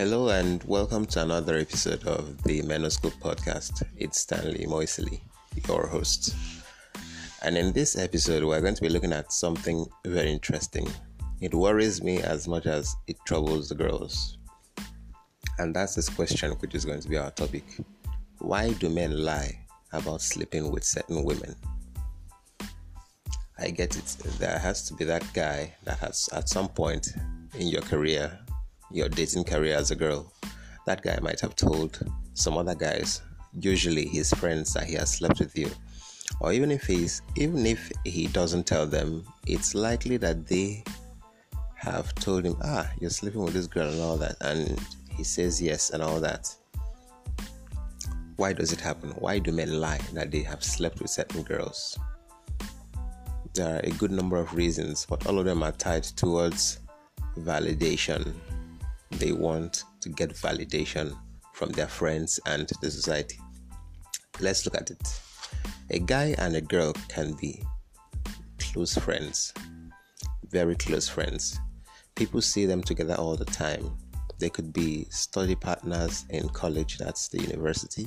Hello and welcome to another episode of the Menoscope podcast. It's Stanley Moisley, your host. And in this episode, we're going to be looking at something very interesting. It worries me as much as it troubles the girls. And that's this question, which is going to be our topic. Why do men lie about sleeping with certain women? I get it. There has to be that guy that has, at some point in your career, your dating career as a girl, that guy might have told some other guys, usually his friends, that he has slept with you. Or even if he's even if he doesn't tell them, it's likely that they have told him, ah, you're sleeping with this girl and all that, and he says yes and all that. Why does it happen? Why do men lie that they have slept with certain girls? There are a good number of reasons, but all of them are tied towards validation they want to get validation from their friends and the society. Let's look at it. A guy and a girl can be close friends, very close friends. People see them together all the time. They could be study partners in college, that's the university.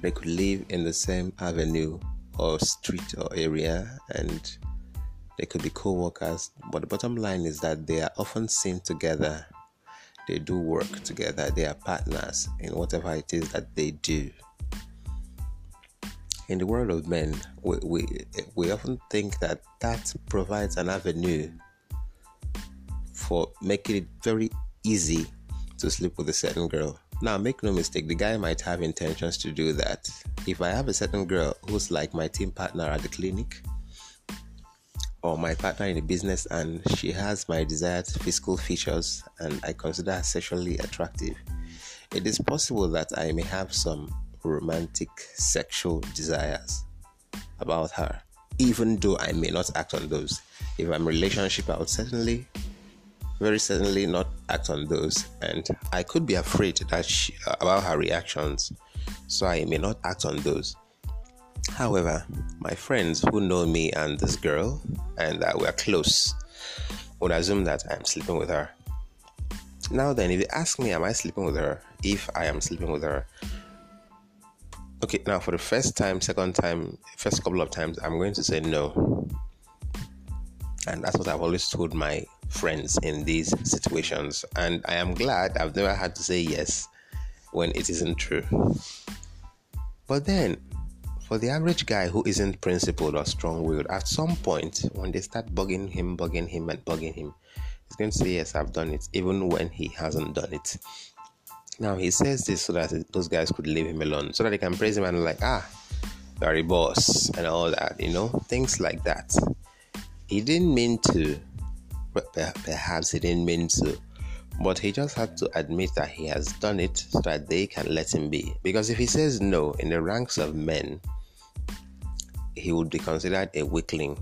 They could live in the same avenue or street or area and they could be co workers, but the bottom line is that they are often seen together. They do work together, they are partners in whatever it is that they do. In the world of men, we, we, we often think that that provides an avenue for making it very easy to sleep with a certain girl. Now, make no mistake, the guy might have intentions to do that. If I have a certain girl who's like my team partner at the clinic, or my partner in a business and she has my desired physical features and I consider her sexually attractive, it is possible that I may have some romantic sexual desires about her, even though I may not act on those. If I'm in a relationship, I would certainly, very certainly not act on those, and I could be afraid that she, about her reactions, so I may not act on those. However, my friends who know me and this girl and that we're close would assume that I'm sleeping with her. Now, then, if you ask me, am I sleeping with her? If I am sleeping with her, okay, now for the first time, second time, first couple of times, I'm going to say no. And that's what I've always told my friends in these situations. And I am glad I've never had to say yes when it isn't true. But then, for the average guy who isn't principled or strong willed, at some point, when they start bugging him, bugging him, and bugging him, he's going to say, Yes, I've done it, even when he hasn't done it. Now, he says this so that those guys could leave him alone, so that they can praise him and, like, ah, a boss, and all that, you know, things like that. He didn't mean to, perhaps he didn't mean to, but he just had to admit that he has done it so that they can let him be. Because if he says no in the ranks of men, he would be considered a weakling.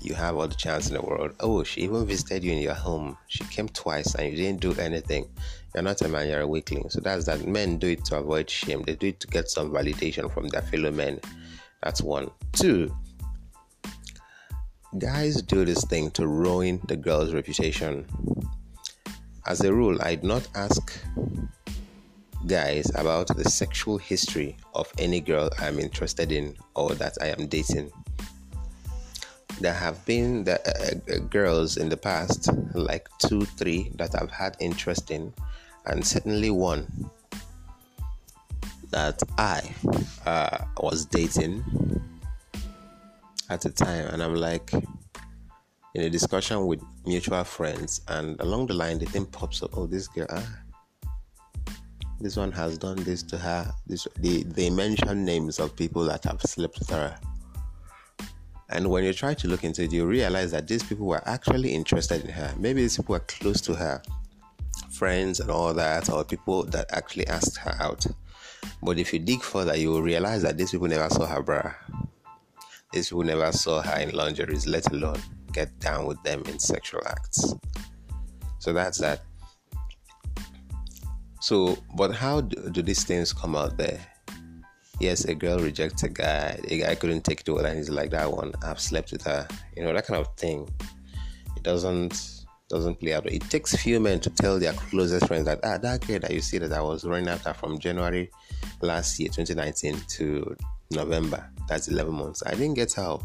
You have all the chance in the world. Oh, she even visited you in your home. She came twice and you didn't do anything. You're not a man, you're a weakling. So that's that. Men do it to avoid shame, they do it to get some validation from their fellow men. That's one. Two, guys do this thing to ruin the girl's reputation. As a rule, I do not ask guys about the sexual history of any girl I'm interested in or that I am dating. There have been the, uh, uh, girls in the past, like two, three, that I've had interest in, and certainly one that I uh, was dating at the time, and I'm like in a discussion with mutual friends, and along the line, the thing pops up. Oh, this girl, ah, this one has done this to her. This they they mention names of people that have slept with her. And when you try to look into it, you realize that these people were actually interested in her. Maybe these people were close to her, friends and all that, or people that actually asked her out. But if you dig further, you will realize that these people never saw her bra. These people never saw her in lingerie, let alone get down with them in sexual acts. So that's that. So, but how do, do, these things come out there? Yes, a girl rejects a guy. A guy couldn't take it well, and he's like, "That one, I've slept with her." You know that kind of thing. It doesn't doesn't play out. It takes few men to tell their closest friends that ah that girl that you see that I was running after from January last year, 2019 to November. That's 11 months. I didn't get how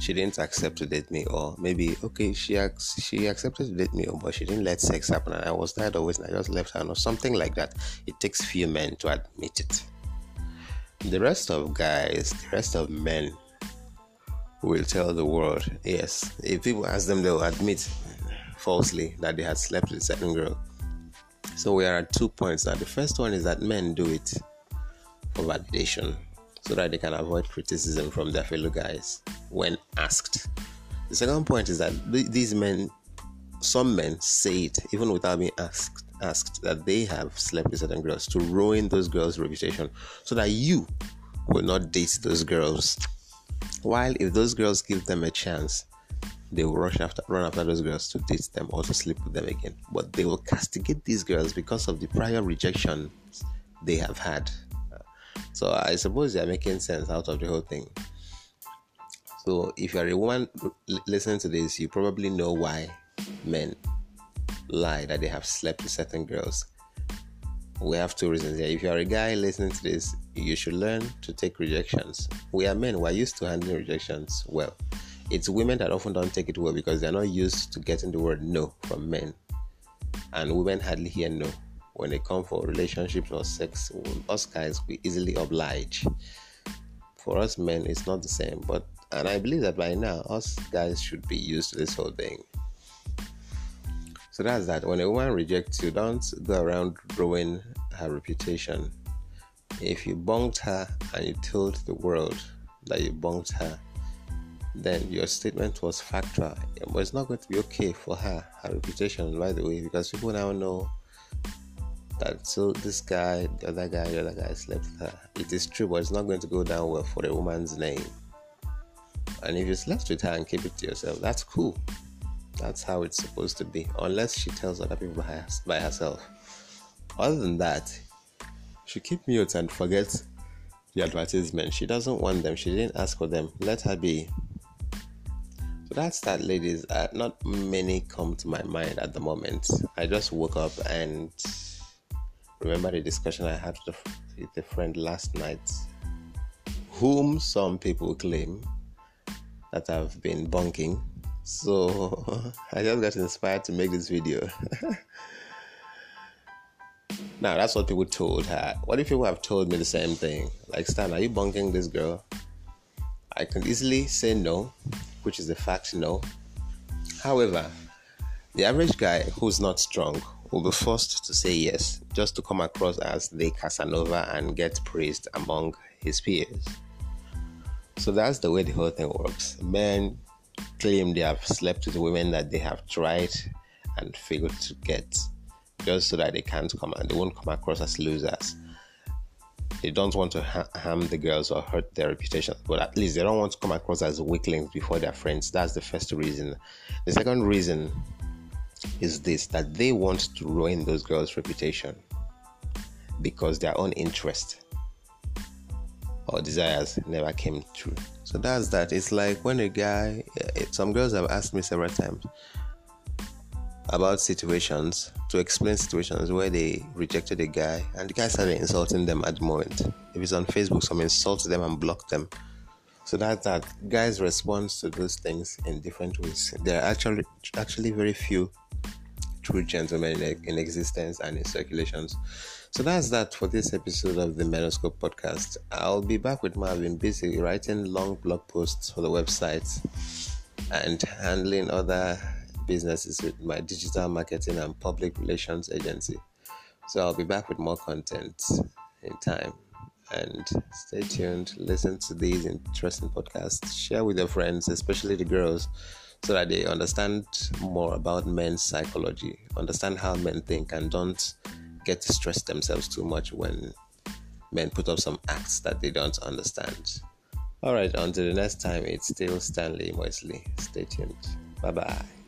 she didn't accept to date me, or maybe okay she ac- she accepted to date me, but she didn't let sex happen, and I was tired of and I just left her, or something like that. It takes few men to admit it. The rest of guys, the rest of men will tell the world. Yes, if people ask them, they'll admit falsely that they had slept with a certain girl. So we are at two points now. The first one is that men do it for validation so that they can avoid criticism from their fellow guys when asked. The second point is that these men, some men say it even without being asked, asked that they have slept with certain girls to ruin those girls' reputation so that you will not date those girls while if those girls give them a chance, they will rush after run after those girls to date them or to sleep with them again. But they will castigate these girls because of the prior rejection they have had. So I suppose they are making sense out of the whole thing. So if you are a woman listening to this, you probably know why men lie that they have slept with certain girls we have two reasons here. If you are a guy listening to this, you should learn to take rejections. We are men, we're used to handling rejections well. It's women that often don't take it well because they're not used to getting the word no from men. And women hardly hear no. When they come for relationships or sex, us guys, we easily oblige. For us men, it's not the same. But and I believe that by now, us guys should be used to this whole thing. So that's that. When a woman rejects you, don't go around ruining her reputation. If you bunked her and you told the world that you bunked her, then your statement was factual. But it's not going to be okay for her, her reputation, by the way, because people now know that so this guy, the other guy, the other guy slept with her. It is true, but it's not going to go down well for a woman's name. And if you slept with her and keep it to yourself, that's cool. That's how it's supposed to be, unless she tells other people by, by herself. Other than that, she keep mute and forget the advertisement. She doesn't want them. She didn't ask for them. Let her be. So that's that, ladies. Uh, not many come to my mind at the moment. I just woke up and remember the discussion I had with a friend last night, whom some people claim that I've been bunking so I just got inspired to make this video. now that's what people told her. What if people have told me the same thing? Like Stan, are you bunking this girl? I can easily say no, which is a fact no. However, the average guy who's not strong will be forced to say yes just to come across as the Casanova and get praised among his peers. So that's the way the whole thing works. Men claim they have slept with women that they have tried and failed to get just so that they can't come and they won't come across as losers. They don't want to ha- harm the girls or hurt their reputation, but at least they don't want to come across as weaklings before their friends. That's the first reason. The second reason is this that they want to ruin those girls' reputation because their own interest or desires never came true. So that's that. It's like when a guy, eh, some girls have asked me several times about situations to explain situations where they rejected a guy and the guy started insulting them at the moment. If it's on Facebook, some insult them and block them. So that's that. Guys respond to those things in different ways. There are actually actually very few true gentlemen in, in existence and in circulations. So that's that for this episode of the Menoscope podcast. I'll be back with Marvin busy writing long blog posts for the website and handling other businesses with my digital marketing and public relations agency. So I'll be back with more content in time. And stay tuned, listen to these interesting podcasts, share with your friends, especially the girls, so that they understand more about men's psychology, understand how men think, and don't get to stress themselves too much when men put up some acts that they don't understand. All right, until the next time, it's still Stanley Moisley. Stay tuned. Bye bye.